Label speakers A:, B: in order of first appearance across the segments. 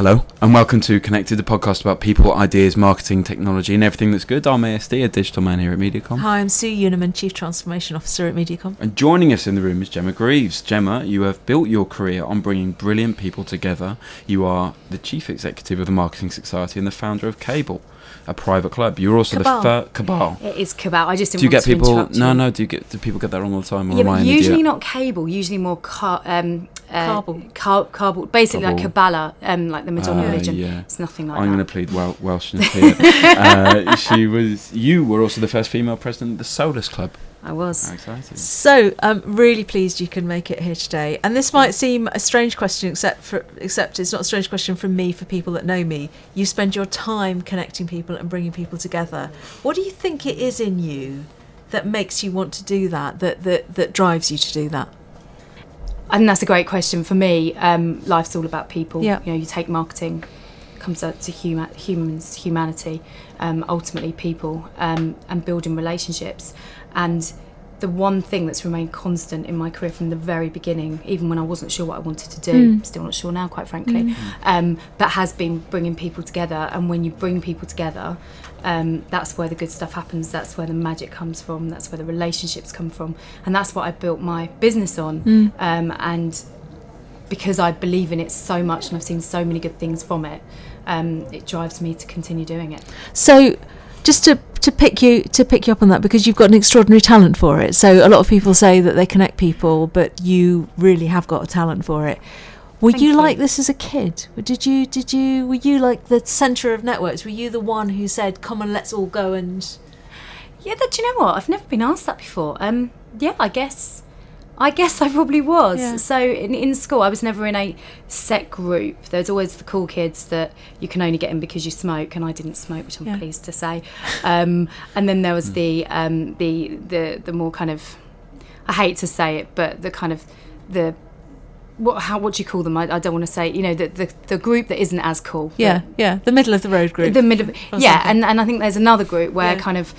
A: Hello and welcome to Connected, the podcast about people, ideas, marketing, technology, and everything that's good. I'm ASD, a digital man here at Mediacom.
B: Hi, I'm Sue Unerman, Chief Transformation Officer at Mediacom.
A: And joining us in the room is Gemma Greaves. Gemma, you have built your career on bringing brilliant people together. You are the Chief Executive of the Marketing Society and the founder of Cable, a private club. You're also
B: Cabal.
A: the first Cabal.
C: It is cabal. I just didn't
A: Do you
C: want
A: get
C: to
A: people?
C: interrupt
A: No,
C: you.
A: no. Do you get? Do people get that wrong all the time? Or
C: Yeah,
A: am I
C: but
A: an
C: usually
A: idiot?
C: not cable. Usually more car, um, uh,
B: Cardboard.
C: car, cardboard. Basically like Kabbalah, um, like the Madonna
A: Ah,
C: religion.
A: yeah.
C: It's nothing like that.
A: I'm going to
C: that.
A: plead wel- Welshness here. uh, she was. You were also the first female president of the Solus Club.
C: I was.
A: Exciting!
B: So, I'm really pleased you can make it here today. And this might seem a strange question, except for except it's not a strange question from me for people that know me. You spend your time connecting people and bringing people together. What do you think it is in you that makes you want to do that? That that that drives you to do that?
C: I think that's a great question for me. Um, life's all about people.
B: Yeah.
C: You know, you take marketing, comes up to huma- humans, humanity, um, ultimately people, um, and building relationships. And the one thing that's remained constant in my career from the very beginning, even when I wasn't sure what I wanted to do, still not sure now, quite frankly, um, that has been bringing people together. And when you bring people together, um, that's where the good stuff happens. That's where the magic comes from. That's where the relationships come from. And that's what I built my business on. Um, and because I believe in it so much and I've seen so many good things from it, um, it drives me to continue doing it.
B: So, just to to pick you to pick you up on that because you've got an extraordinary talent for it. So a lot of people say that they connect people, but you really have got a talent for it. Were you,
C: you.
B: like this as a kid? Did you did you were you like the centre of networks? Were you the one who said, "Come on, let's all go and"?
C: Yeah, that, do you know what? I've never been asked that before. Um, yeah, I guess. I guess I probably was.
B: Yeah.
C: So in, in school, I was never in a set group. There's always the cool kids that you can only get in because you smoke, and I didn't smoke, which I'm
B: Yeah.
C: pleased to say. Um, and then there was the um, the the the more kind of, I hate to say it, but the kind of the what how what do you call them? I, I don't want to say. You know, the, the the group that isn't as cool.
B: Yeah, yeah, the middle of the road group.
C: the middle of, yeah
B: something.
C: and, and i think there's another group where
B: Yeah.
C: kind of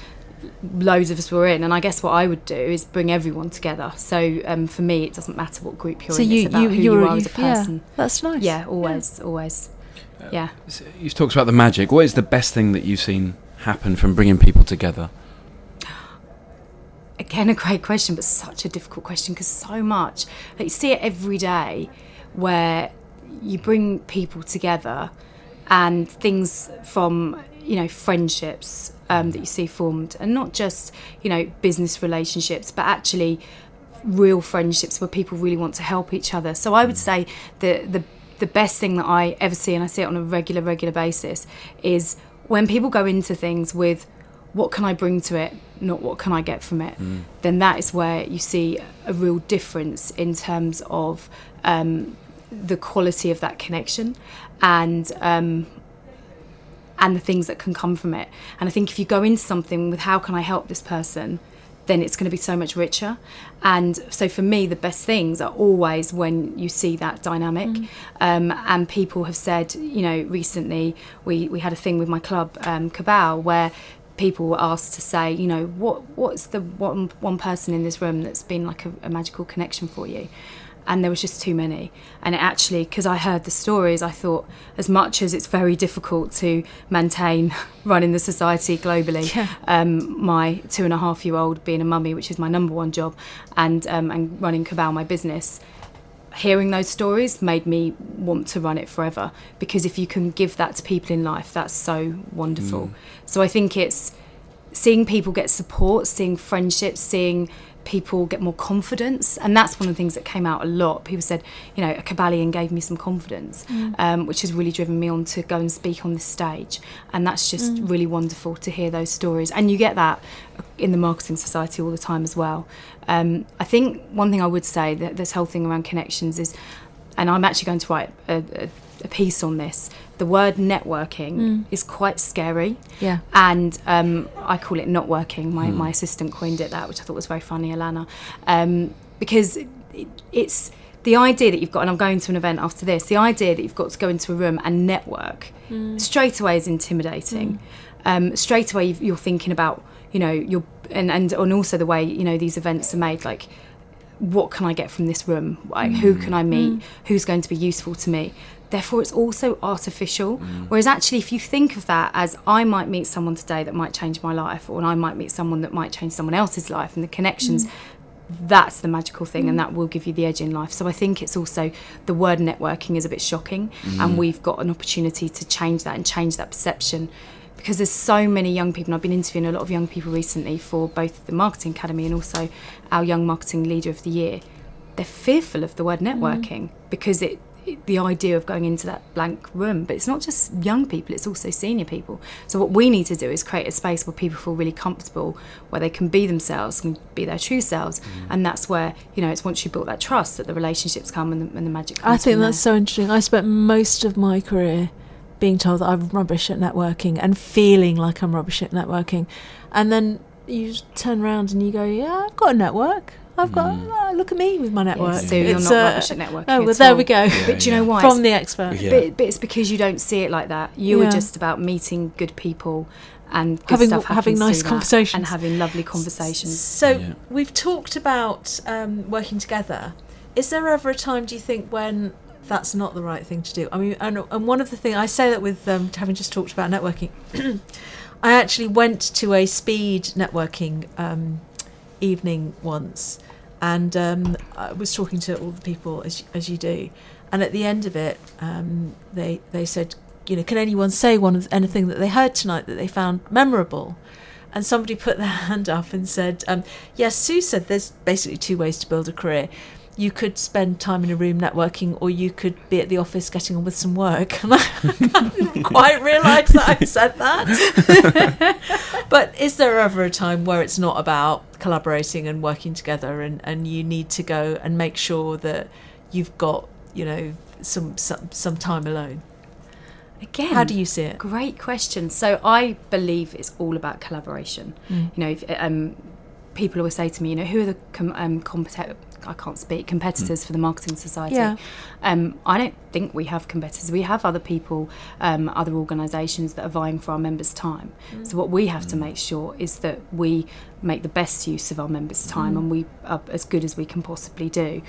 C: loads of us were in and i guess what i would do is bring everyone together. So um, for me it doesn't matter what group you're
B: so
C: in
B: you
C: it's about
B: you
C: who
B: you're
C: you are as a
B: yeah,
C: person.
B: That's nice.
C: yeah, always always. Yeah.
A: So You've talked about the magic. What is the best thing that you've seen happen from bringing people together?
C: again a great question but such a difficult question because so much. Like, you see it every day where you bring people together and things from you know friendships um, that you see formed and not just you know business relationships but actually real friendships where people really want to help each other. So i would say the the the best thing that i ever see and i see it on a regular regular basis is when people go into things with what can i bring to it? Not what can i get from it. Then that is where you see a real difference in terms of um, the quality of that connection. And um, and the things that can come from it. And I think if you go into something with how can I help this person, then it's going to be so much richer. And so for me, the best things are always when you see that dynamic. Um, and people have said, you know, recently we, we had a thing with my club, um, Cabal, where people were asked to say, you know, what what's the one one person in this room that's been like a, a magical connection for you? And there was just too many. And it actually, because I heard the stories, I thought, as much as it's very difficult to maintain running the society globally,
B: Yeah.
C: um, my two and a half year old being a mummy, which is my number one job, and um, and running Cabal, my business, hearing those stories made me want to run it forever because if you can give that to people in life that's so wonderful so i think it's seeing people get support seeing friendships seeing people get more confidence. And that's one of the things that came out a lot. People said you know a Kabbalion gave me some confidence um, which has really driven me on to go and speak on this stage. And that's just really wonderful to hear those stories. And you get that in the marketing society all the time as well. Um, i think one thing i would say that this whole thing around connections is and i'm actually going to write a, a, a piece on this the word networking is quite scary
B: Yeah.
C: and um, I call it not working. My, my assistant coined it that, which I thought was very funny, Alana, um, because it, it's the idea that you've got, and I'm going to an event after this. The idea that you've got to go into a room and network straight away is intimidating. Um, straight away, you've- you're thinking about, you know, your and and and also the way you know these events are made, like what can I get from this room? Like, Who can I meet? Who's going to be useful to me? Therefore, it's also artificial. Mm. Whereas, actually, if you think of that as I might meet someone today that might change my life, or I might meet someone that might change someone else's life, and the connections, mm. that's the magical thing, and mm. that will give you the edge in life. So, I think it's also the word networking is a bit shocking, and we've got an opportunity to change that and change that perception because there's so many young people and I've been interviewing a lot of young people recently for both the marketing academy and also our young marketing leader of the year. They're fearful of the word networking because it, it the idea of going into that blank room but it's not just young people it's also senior people so what we need to do is create a space where people feel really comfortable where they can be themselves and be their true selves mm. and that's where you know it's once you built that trust that the relationships come and the, and the magic comes
B: I think
C: from
B: that's so interesting. I spent most of my career being told that I'm rubbish at networking and feeling like I'm rubbish at networking. And then you turn around and you go, Yeah, I've got a network. I've got, oh, look at me with my network.
C: Yeah, so you're
B: It's,
C: not
B: uh,
C: rubbish at networking
B: Oh, well, there
C: all.
B: we go.
C: but do you know why
B: From
C: It's-
B: the expert.
A: Yeah.
C: But, but it's because you don't see it like that. You
B: Yeah.
C: are just about meeting good people and good
B: Having-
C: stuff
B: having nice conversations.
C: and having lovely conversations.
B: So
A: Yeah.
B: we've talked about um, working together. Is there ever a time, do you think, when that's not the right thing to do? I mean, and, and one of the things I say that with um, having just talked about networking, I actually went to a speed networking um, evening once, and um, I was talking to all the people as as you do, and at the end of it, um, they they said, you know, can anyone say one of anything that they heard tonight that they found memorable? and somebody put their hand up and said, um, "Yes, Sue said there's basically two ways to build a career. You could spend time in a room networking, or you could be at the office getting on with some work." And I didn't quite realise that I'd said that. but is there ever a time where it's not about collaborating and working together, and, and you need to go and make sure that you've got you know some some, some time alone?
C: Again,
B: How do you see it?
C: Great question. So I believe it's all about collaboration.
B: Mm.
C: You know, if, um, people always say to me, you know, who are the com- um, competi- I can't speak competitors for the marketing society.
B: Yeah.
C: Um, I don't think we have competitors. We have other people, um, other organisations that are vying for our members' time. So what we have to make sure is that we make the best use of our members' time and we are as good as we can possibly do.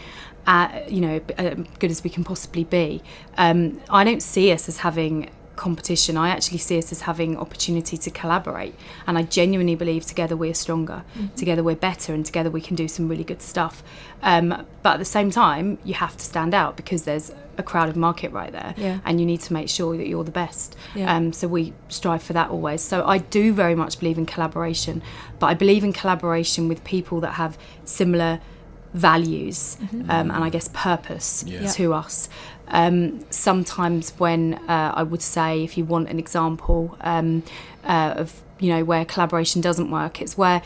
C: Uh, you know, uh, good as we can possibly be. Um, I don't see us as having competition. I actually see us as having opportunity to collaborate, and I genuinely believe together we're stronger, together we're better, and together we can do some really good stuff. Um, but at the same time, you have to stand out because there's a crowded market right there,
B: Yeah.
C: and you need to make sure that you're the best.
B: Yeah.
C: Um, so we strive for that always. So I do very much believe in collaboration, but I believe in collaboration with people that have similar values um, and I guess purpose
A: Yeah.
C: to us. Um, sometimes when uh, I would say, if you want an example um, uh, of you know where collaboration doesn't work, it's where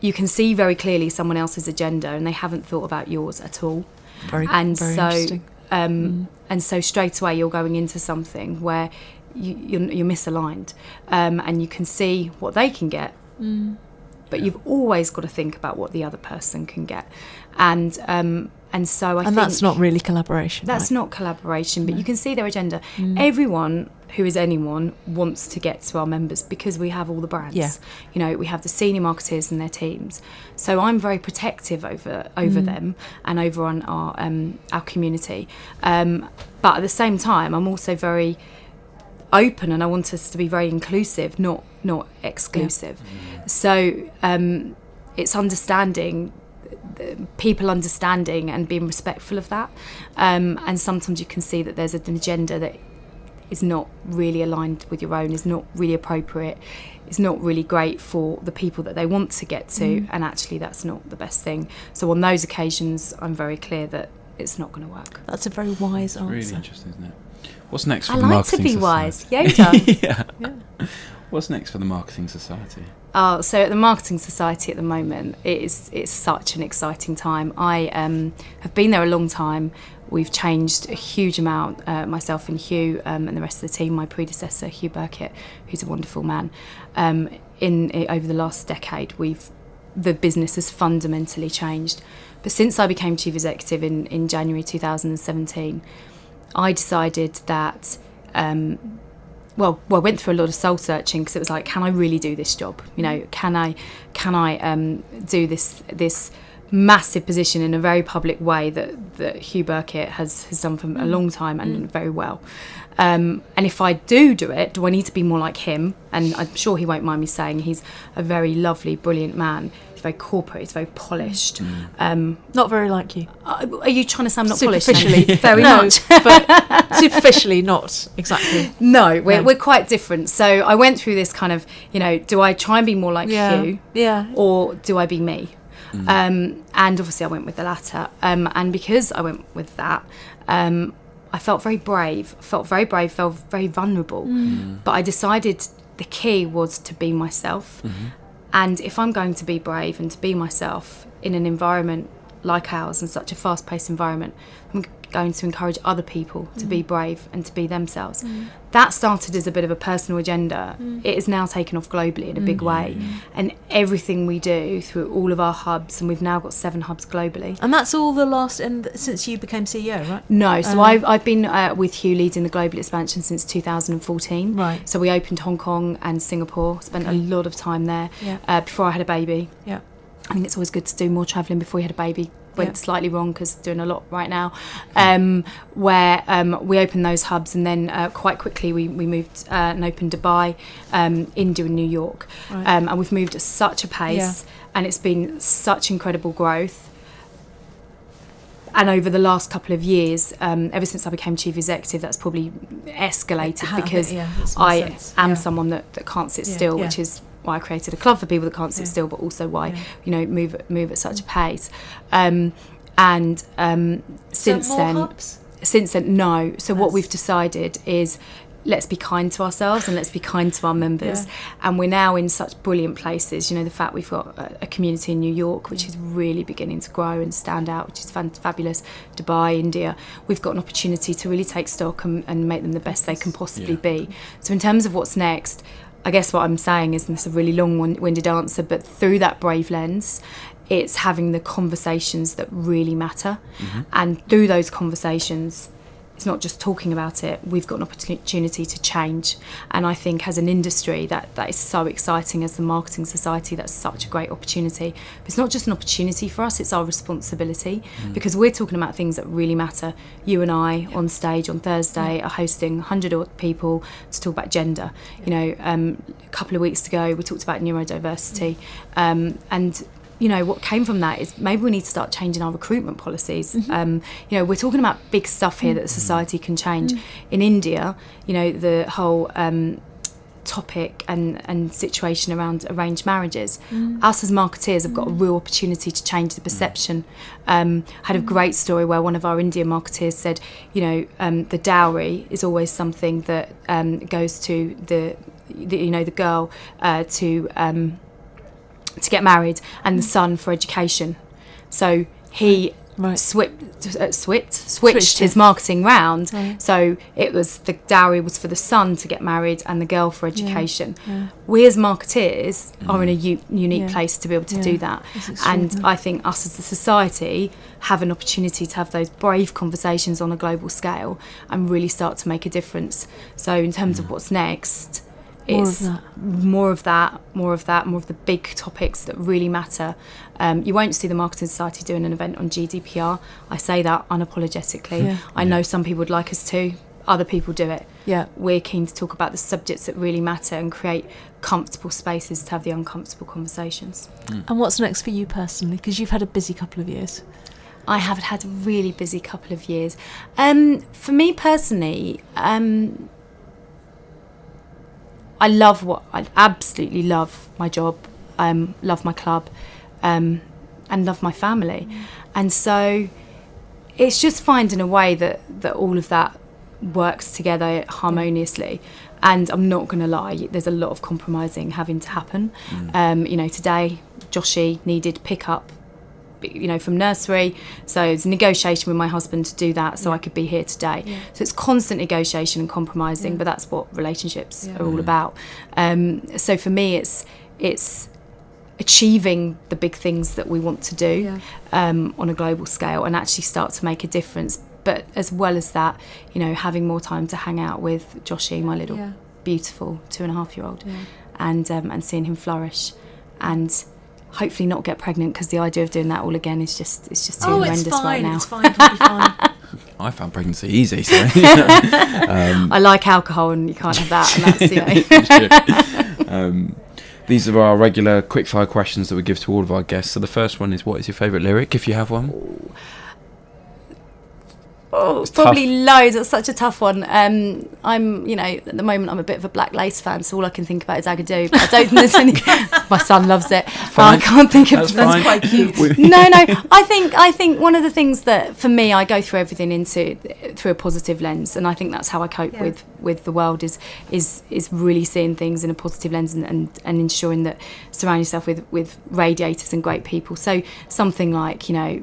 C: you can see very clearly someone else's agenda and they haven't thought about yours at all.
B: Very,
C: and
B: very
C: so
B: interesting.
C: um, and so straight away you're going into something where you, you're, you're misaligned um, and you can see what they can get but you've always got to think about what the other person can get and um, and so I
B: and
C: think
B: that's not really collaboration.
C: that's
B: right?
C: not collaboration but
B: No.
C: you can see their agenda
B: Mm.
C: everyone who is anyone wants to get to our members because we have all the brands
B: Yeah.
C: you know we have the senior marketers and their teams so i'm very protective over over
B: Mm.
C: them and over on our um, our community um, but at the same time i'm also very open and i want us to be very inclusive not not exclusive so um, it's understanding people understanding and being respectful of that. Um, and sometimes you can see that there's an agenda that is not really aligned with your own, is not really appropriate, is not really great for the people that they want to get to,
B: Mm.
C: and actually that's not the best thing. So on those occasions, I'm very clear that it's not going to work.
B: That's a very wise answer.
A: Really interesting, isn't it? What's next for
C: I
A: the
C: like to be
A: society?
C: wise. Yoda.
A: yeah.
B: Yeah.
A: What's next for the marketing society?
C: Uh, so at the Marketing Society at the moment, it is it's such an exciting time. I um, have been there a long time. We've changed a huge amount, uh, myself and Hugh um, and the rest of the team. My predecessor, Hugh Burkitt, who's a wonderful man. Um, in over the last decade, we've the business has fundamentally changed. But since I became chief executive in, in January 2017, I decided that um, well, well, I went through a lot of soul searching because it was like, can I really do this job? You know, can I, can I um, do this this massive position in a very public way that, that Hugh Burkitt has, has done for a long time and very well. Um, and if I do do it, do I need to be more like him? And I'm sure he won't mind me saying he's a very lovely, brilliant man. He's very corporate, It's very polished. Um,
B: Not very like you.
C: uh, are you trying to say I'm not polished?
B: Superficially,
C: Very
B: no,
C: much.
B: but superficially, not exactly.
C: No, we're,
B: No.
C: we're quite different. So I went through this kind of, you know, do I try and be more like
B: Yeah,
C: Hugh
B: yeah.
C: or do I be me? Um, and obviously, I went with the latter. Um, and because I went with that, um, I felt very brave. Felt very brave. Felt very vulnerable. But I decided the key was to be myself. And if I'm going to be brave and to be myself in an environment like ours and such a fast-paced environment, I'm going to encourage other people to be brave and to be themselves. That started as a bit of a personal agenda. It is now taken off globally in a big way, and everything we do through all of our hubs, and we've now got seven hubs globally.
B: And that's all the last, and since you became CEO, right?
C: No, so
B: Uh,
C: I've, I've been uh, with Hugh leading the global expansion since 2014.
B: Right.
C: So we opened Hong Kong and Singapore, spent a lot of time there
B: Yeah.
C: uh, before I had a baby.
B: Yeah.
C: I think it's always good to do more travelling before you had a baby. Went
B: Yeah.
C: slightly wrong because doing a lot right now. Um, where um, we opened those hubs and then uh, quite quickly we, we moved uh, and opened Dubai, um, India, and New York.
B: Right.
C: Um, and we've moved at such a pace and it's been such incredible growth. And over the last couple of years, um, ever since I became chief executive, that's probably escalated because
B: yeah,
C: I
B: sense.
C: am
B: Yeah.
C: someone that, that can't sit
B: Yeah,
C: still,
B: yeah.
C: which is why I created a club for people that can't sit
B: Yeah.
C: still, but also why
B: Yeah.
C: you know move move at such a pace. Um, and um, since then,
B: hubs?
C: since then, no. So what we've decided is let's be kind to ourselves and let's be kind to our members.
B: Yeah.
C: And we're now in such brilliant places. You know, the fact we've got a, a community in New York, which is really beginning to grow and stand out, which is fan- fabulous. Dubai, India, we've got an opportunity to really take stock and, and make them the best they can possibly
A: Yeah.
C: be. So in terms of what's next. I guess what I'm saying is, and it's a really long-winded answer, but through that brave lens, it's having the conversations that really matter, mm-hmm. and through those conversations, it's not just talking about it. We've got an opportunity to change, and I think as an industry, that that is so exciting. As the marketing society, that's such a great opportunity. But it's not just an opportunity for us; it's our responsibility because we're talking about things that really matter. You and I on stage on Thursday are hosting 100 odd people to talk about gender. You know, um, a couple of weeks ago we talked about neurodiversity, um, and you know what came from that is maybe we need to start changing our recruitment policies. Um, you know we're talking about big stuff here that society can change. In india you know the whole um, topic and, and situation around arranged marriages. Us as marketeers have got a real opportunity to change the perception. Um, had a great story where one of our Indian marketeers said, you know, um, the dowry is always something that um, goes to the, the, you know, the girl uh, to um, to get married and the son for education. So he
B: Right.
C: swipped, uh, swipped, switched
B: Switched
C: his
B: it.
C: marketing round.
B: Right.
C: So it was the dowry was for the son to get married and the girl for education.
B: yeah.
C: We as marketeers are in a u- unique
B: Yeah.
C: place to be able to
B: Yeah.
C: do that. And. I think us as a society have an opportunity to have those brave conversations on a global scale and really start to make a difference. So in terms of what's next,
B: More of that.
C: more of that, more of that, more of the big topics that really matter. Um, you won't see the Marketing Society doing an event on GDPR. I say that unapologetically.
B: Yeah.
C: I know some people would like us to, other people do it.
B: Yeah.
C: We're keen to talk about the subjects that really matter and create comfortable spaces to have the uncomfortable conversations.
B: And what's next for you personally? Because you've had a busy couple of years.
C: I have had a really busy couple of years. Um, for me personally, um, I love what I absolutely love my job, um, love my club, um, and love my family, and so it's just finding a way that that all of that works together harmoniously. And I'm not going to lie, there's a lot of compromising having to happen. Um, you know, today Joshi needed pickup you know from nursery. So it's a negotiation with my husband to do that so i could be here today.
B: Yeah.
C: so it's constant negotiation and compromising
B: Yeah.
C: but that's what relationships
B: Yeah.
C: are all about. Um, so for me it's it's achieving the big things that we want to do um, on a global scale and actually start to make a difference. But as well as that you know having more time to hang out with joshie my little beautiful two and a half year old and um, and seeing him flourish. And hopefully not get pregnant because the idea of doing that all again is just it's just too
B: Oh, it's
C: horrendous
B: fine.
C: right now.
B: It's fine. It'll be fine.
A: I found pregnancy easy. So.
C: I like alcohol and you can't have that, and that's you know.
A: um, these are our regular quickfire questions that we give to all of our guests. So the first one is, what is your favourite lyric, if you have one?
C: Oh,
A: It's
C: probably loads. It's such a tough one. Um, I'm, you know, at the moment I'm a bit of a Black Lace fan, so all I can think about is Agadoo. But I don't think there's any. My son loves it. But I
A: Fine.
C: can't think of.
A: That's fine.
B: quite cute.
C: No, no. I think I think one of the things that for me, I go through everything into through a positive lens, and I think that's how I cope
B: Yeah.
C: with with the world is is is really seeing things in a positive lens and, and and ensuring that surround yourself with with radiators and great people. So something like you know.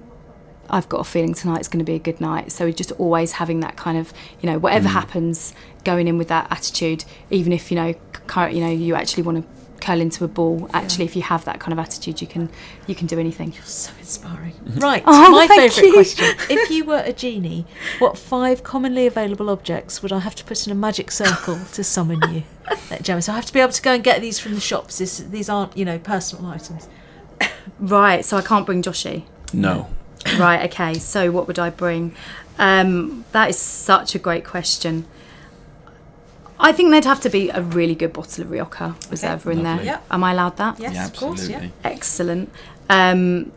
C: I've got a feeling tonight's going to be a good night. So just always having that kind of, you know, whatever mm. happens, going in with that attitude, even if you know, cur- you know, you actually want to curl into a ball. Actually, if you have that kind of attitude, you can you can do anything.
B: You're so inspiring. Mm-hmm. Right,
C: Oh,
B: my favourite question. If you were a genie, what five commonly available objects would I have to put in a magic circle to summon you? Gemma, so I have to be able to go and get these from the shops. This, these aren't, you know, personal items.
C: Right. So I can't bring Joshi.
A: No.
C: Right, okay, so what would I bring? Um, that is such a great question. I think there'd have to be a really good bottle of Rioja Reserva in there.
B: Yep.
C: Am I allowed that?
B: Yes,
A: yeah,
B: of course,
A: absolutely.
B: yeah.
C: Excellent. Um,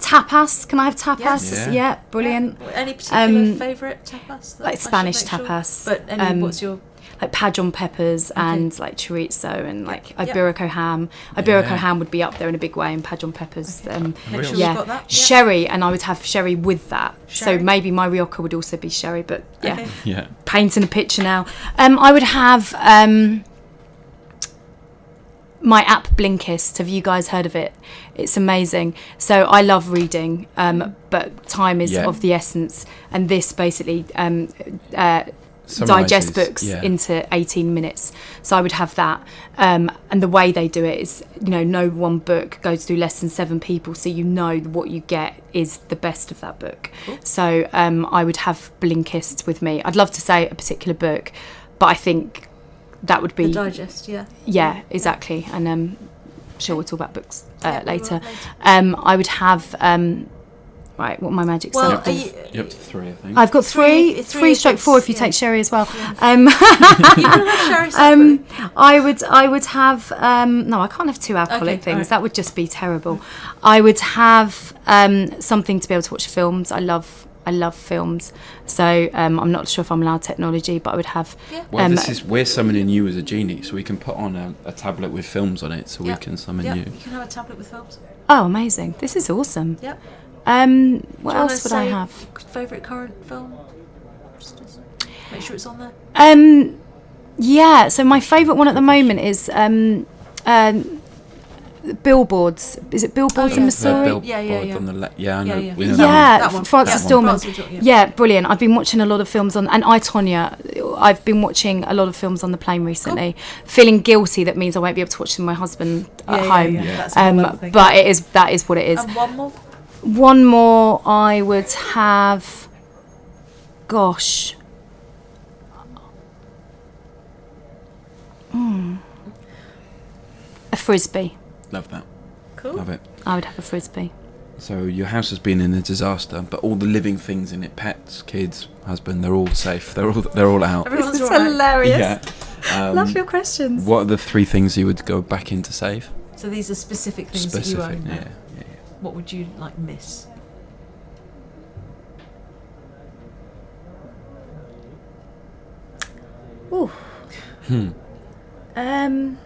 C: tapas, can I have tapas?
A: Yes.
C: Yeah, brilliant.
B: Yeah. Any particular
C: Um,
B: favourite tapas? that I
C: like Spanish
B: make sure?
C: tapas.
B: But any,
C: Um,
B: what's your
C: Like padron peppers and like chorizo and like
B: Yep.
C: Iberico ham. Iberico
A: Yeah.
C: ham would be up there in a big way and padron peppers. Um,
B: sure
C: yeah,
B: got that? Yeah.
C: sherry, and I would have sherry with that.
B: Sherry.
C: So maybe my Rioja would also be sherry, but yeah,
B: Okay.
A: Yeah.
C: painting a picture now. Um, I would have um, my app Blinkist. Have you guys heard of it? It's amazing. So I love reading, um, but time is
A: Yeah.
C: of the essence, and this basically. Um, uh,
A: Summarises,
C: digest books
A: yeah.
C: into 18 minutes. So i would have that. Um, and the way they do it is you know no one book goes through less than seven people so you know what you get is the best of that book. So um, i would have blinkist with me. I'd love to say a particular book but i think that would
B: The
C: be
B: digest, yeah.
C: yeah exactly. And um, sure we'll talk about books uh,
B: Yeah, we will
C: later.
B: later.
C: um, i would have um, right what my magic
B: Well,
C: circle
B: are you,
A: You're up to three, I think.
C: I've got
B: Three-
C: three,
B: three
C: three,
B: if
C: stroke four if you
B: yeah.
C: take sherry as well.
B: Yeah.
C: Um,
B: you can have sherry
C: um. I would, I would have. Um, no, I can't have two alcoholic
B: Okay,
C: things.
B: alright.
C: That would just be terrible. I would have um, something to be able to watch films. I love, I love films. So um, I'm not sure if I'm allowed technology, but I would have.
B: Yeah.
A: well,
C: um,
A: this is we're summoning you as a genie, so we can put on a, a tablet with films on it, so
B: Yep.
A: we can summon
B: Yeah,
A: you.
B: you can have a tablet with films.
C: Oh, amazing! This is awesome.
B: Yep.
C: Um, what
B: Do you
C: else would I have?
B: Favourite current film? Just to make sure it's on there.
C: Um, yeah. So my favourite one at the moment is um, um, billboards. Is it billboards
B: Oh,
C: in
B: yeah.
C: Missouri?
A: billboard
B: Yeah, yeah, yeah.
A: on the le- yeah, I know.
B: Yeah, yeah.
A: We know
B: Yeah.
A: that one.
C: yeah,
B: That one.
C: Francis
B: That one.
C: Stillman.
B: Francis Stillman,
C: Yeah. brilliant. I've been watching a lot of films on, and I Tonya. I've been watching a lot of films on the plane recently. Feeling guilty that means I won't be able to watch them with my husband at
B: Yeah, yeah,
C: home.
B: yeah. That's a whole other
C: Um,
B: thing.
C: but it is that is what it is.
B: And one more.
C: One more, I would have. Gosh. Hmm. A frisbee.
A: Love that.
B: Cool.
A: Love it.
C: I would have a frisbee.
A: So your house has been in a disaster, but all the living things in it, pets, kids, husband, they're all safe. They're all they're all out.
B: Everyone's
C: this is
B: all right.
C: hilarious.
A: Yeah. Um,
C: Love your questions.
A: What are the three things you would go back in to save?
B: So these are specific things that you
A: Specific.
B: own. now.
A: Yeah. Yeah,
B: What would you like miss?
C: Ooh.
A: Hmm.
C: Um.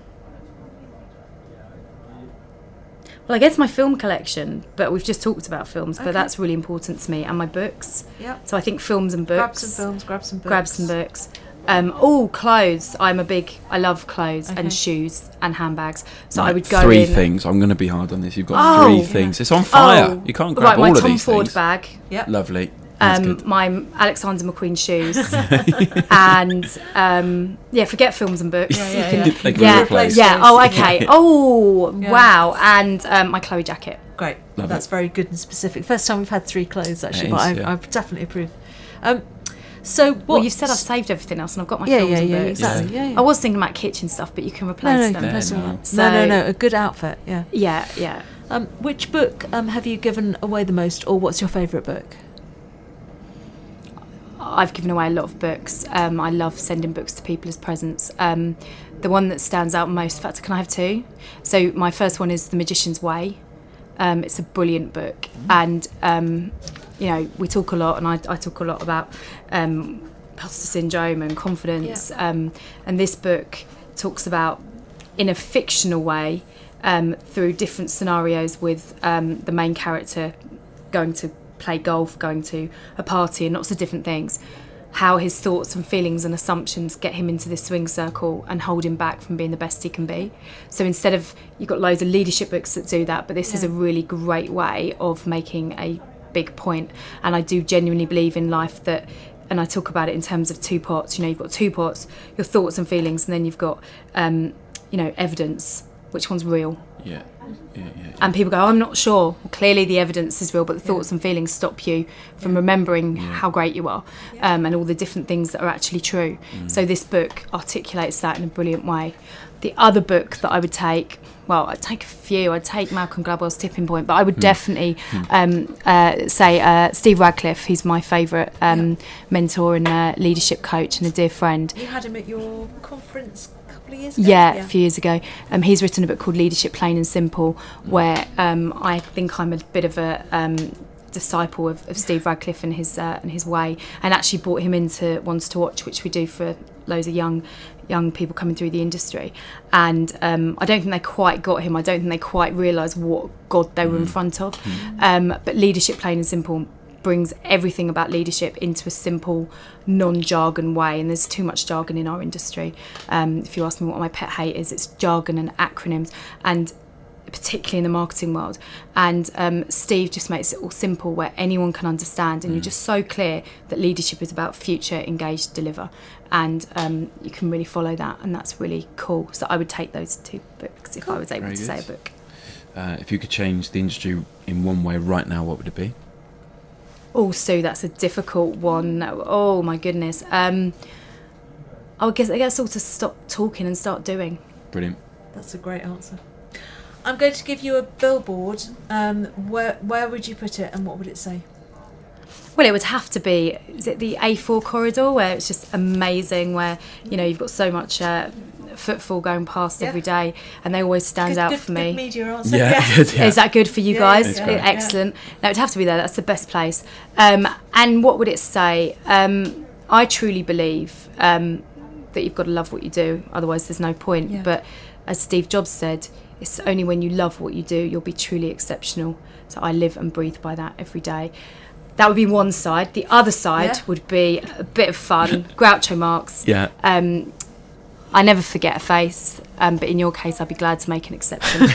C: Well, I guess my film collection, but we've just talked about films,
B: Okay.
C: but that's really important to me, and my books.
B: Yep.
C: So I think films and books.
B: Grab some films. Grab some books.
C: Grab some books. Um, oh, clothes. I'm a big. I love clothes
B: Okay.
C: and shoes and handbags. So I would go
A: three
C: in.
A: things. I'm going to be hard on this. You've got
C: Oh.
A: three things. It's on fire.
C: Oh,
A: you can't grab
C: right,
A: all
C: my
A: of
C: Tom
A: these
C: Ford
A: things.
C: bag.
B: Yep.
A: Lovely. That's
C: Um, my Alexander McQueen shoes, and um, yeah, forget films and books.
B: Yeah,
C: You
B: yeah, yeah.
A: They
C: yeah, yeah. Oh, okay. Oh,
B: Yeah.
C: wow. And um, my Chloe jacket.
B: Great.
A: Love
B: That's very good and specific. First time we've had three clothes actually,
A: It
B: but I,
A: yeah.
B: I definitely approve. Um, So what?
C: Well, you've said I've saved everything else, and I've got my
B: yeah,
C: films
B: yeah,
C: and
B: yeah,
C: books.
B: exactly. Yeah, yeah.
C: I was thinking about kitchen stuff, but you can replace
B: no,
C: them.
B: that's
A: No, no.
B: right. no, no, no. A good outfit. Yeah.
C: Yeah, yeah.
B: Um, which book um, have you given away the most, or what's your favourite book?
C: I've given away a lot of books. Um, I love sending books to people as presents. Um, the one that stands out most, in fact, can I have two? So my first one is The Magician's Way. Um, it's a brilliant book, and um, you know we talk a lot, and I, I talk a lot about um, imposter syndrome and confidence. Um, and this book talks about, in a fictional way, um, through different scenarios with um, the main character going to play golf, going to a party, and lots of different things. How his thoughts and feelings and assumptions get him into this swing circle and hold him back from being the best he can be. So instead of you've got loads of leadership books that do that, but this is a really great way of making a big point. And I do genuinely believe in life that. And I talk about it in terms of two pots. You know, you've got two pots: your thoughts and feelings, and then you've got, um, you know, evidence. Which one's real?
A: Yeah. Yeah, yeah.
C: and people go, oh, I'm not sure. Well, clearly, the evidence is real, but the thoughts and feelings stop you from remembering how great you are um, and all the different things that are actually true. So, this book articulates that in a brilliant way. The other book that I would take, well, I'd take a few. I'd take Malcolm Gladwell's Tipping Point, but I would definitely um, uh, say uh, Steve Radcliffe. He's my favourite um, mentor and uh, leadership coach and a dear friend.
B: You had him at your conference a couple of years ago.
C: Yeah, a few years ago. Um, he's written a book called Leadership Plain and Simple, where um, I think I'm a bit of a um, disciple of, of Steve Radcliffe and his uh, and his way, and actually brought him into Ones to Watch, which we do for loads of young young people coming through the industry. And um, I don't think they quite got him. I don't think they quite realised what God they were in front of. Um, but Leadership Plain and Simple brings everything about leadership into a simple, non-jargon way. And there's too much jargon in our industry. Um, if you ask me what my pet hate is, it's jargon and acronyms, and particularly in the marketing world. And um, Steve just makes it all simple, where anyone can understand, and you're just so clear that leadership is about future, engaged, deliver, and um, you can really follow that, and that's really cool. So I would take those two books if I was able
A: Very
C: to say a book.
A: Uh, if you could change the industry in one way right now, what would it be?
C: Oh, Sue, that's a difficult one. Oh my goodness. Um, I guess I guess all to stop talking and start doing.
A: Brilliant.
B: That's a great answer. I'm going to give you a billboard. Um, where where would you put it, and what would it say?
C: Well, it would have to be. Is it the A4 corridor where it's just amazing? Where you know you've got so much uh, footfall going past
B: Yeah.
C: every day, and they always stand
B: good,
C: out
B: good,
C: for
B: good
C: me.
B: media answer.
A: Yeah, good, yeah.
C: Is that good for you
B: Yeah,
C: guys?
A: it's great.
C: Excellent. No, it'd have to be there. That's the best place. Um, and what would it say? Um, I truly believe um, that you've got to love what you do. Otherwise, there's no point.
B: Yeah.
C: But as Steve Jobs said, it's only when you love what you do you'll be truly exceptional. So I live and breathe by that every day. That would be one side. The other side
B: Yeah.
C: would be a bit of fun. Groucho Marx.
A: Yeah.
C: Um, I never forget a face, um, but in your case, I'd be glad to make an exception.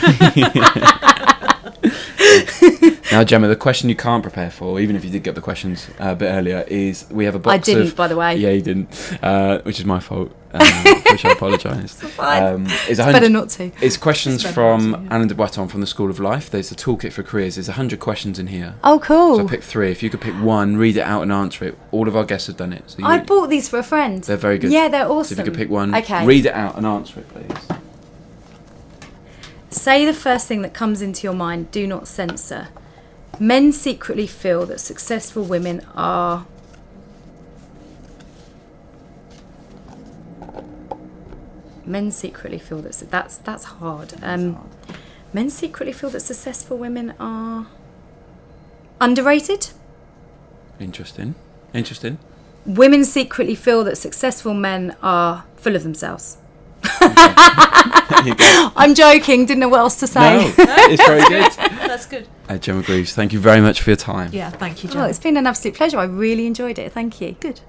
A: Now, Gemma, the question you can't prepare for, even if you did get the questions uh, a bit earlier, is we have a box
C: I didn't,
A: of.
C: by the way.
A: Yeah, you didn't, uh, which is my fault. Um, which I apologise. Um, it's, a
C: Better not to.
A: it's questions
B: It's
A: from
B: to, yeah.
A: De Botton from the School of Life. There's a toolkit for careers. There's 100 questions in here.
C: Oh, cool.
A: So I picked three. If you could pick one, read it out and answer it. All of our guests have done it. So you,
C: I bought these for a friend.
A: they're very good.
C: Yeah, they're
A: So
C: awesome.
A: if you could pick one,
C: Okay.
A: read it out and answer it, please.
C: Say the first thing that comes into your mind. Do not censor. Men secretly feel that successful women are. Men secretly feel that that's that's hard. Um, men secretly feel that successful women are underrated.
A: Interesting. Interesting.
C: Women secretly feel that successful men are full of themselves.
A: There you go.
C: I'm joking. Didn't know what else to say.
A: No, it's very good.
B: That's good.
A: Uh, Gemma Greaves, thank you very much for your time.
B: Yeah, thank you,
C: Oh,
B: Jen.
C: it's been an absolute pleasure. I really enjoyed it. Thank you.
B: good.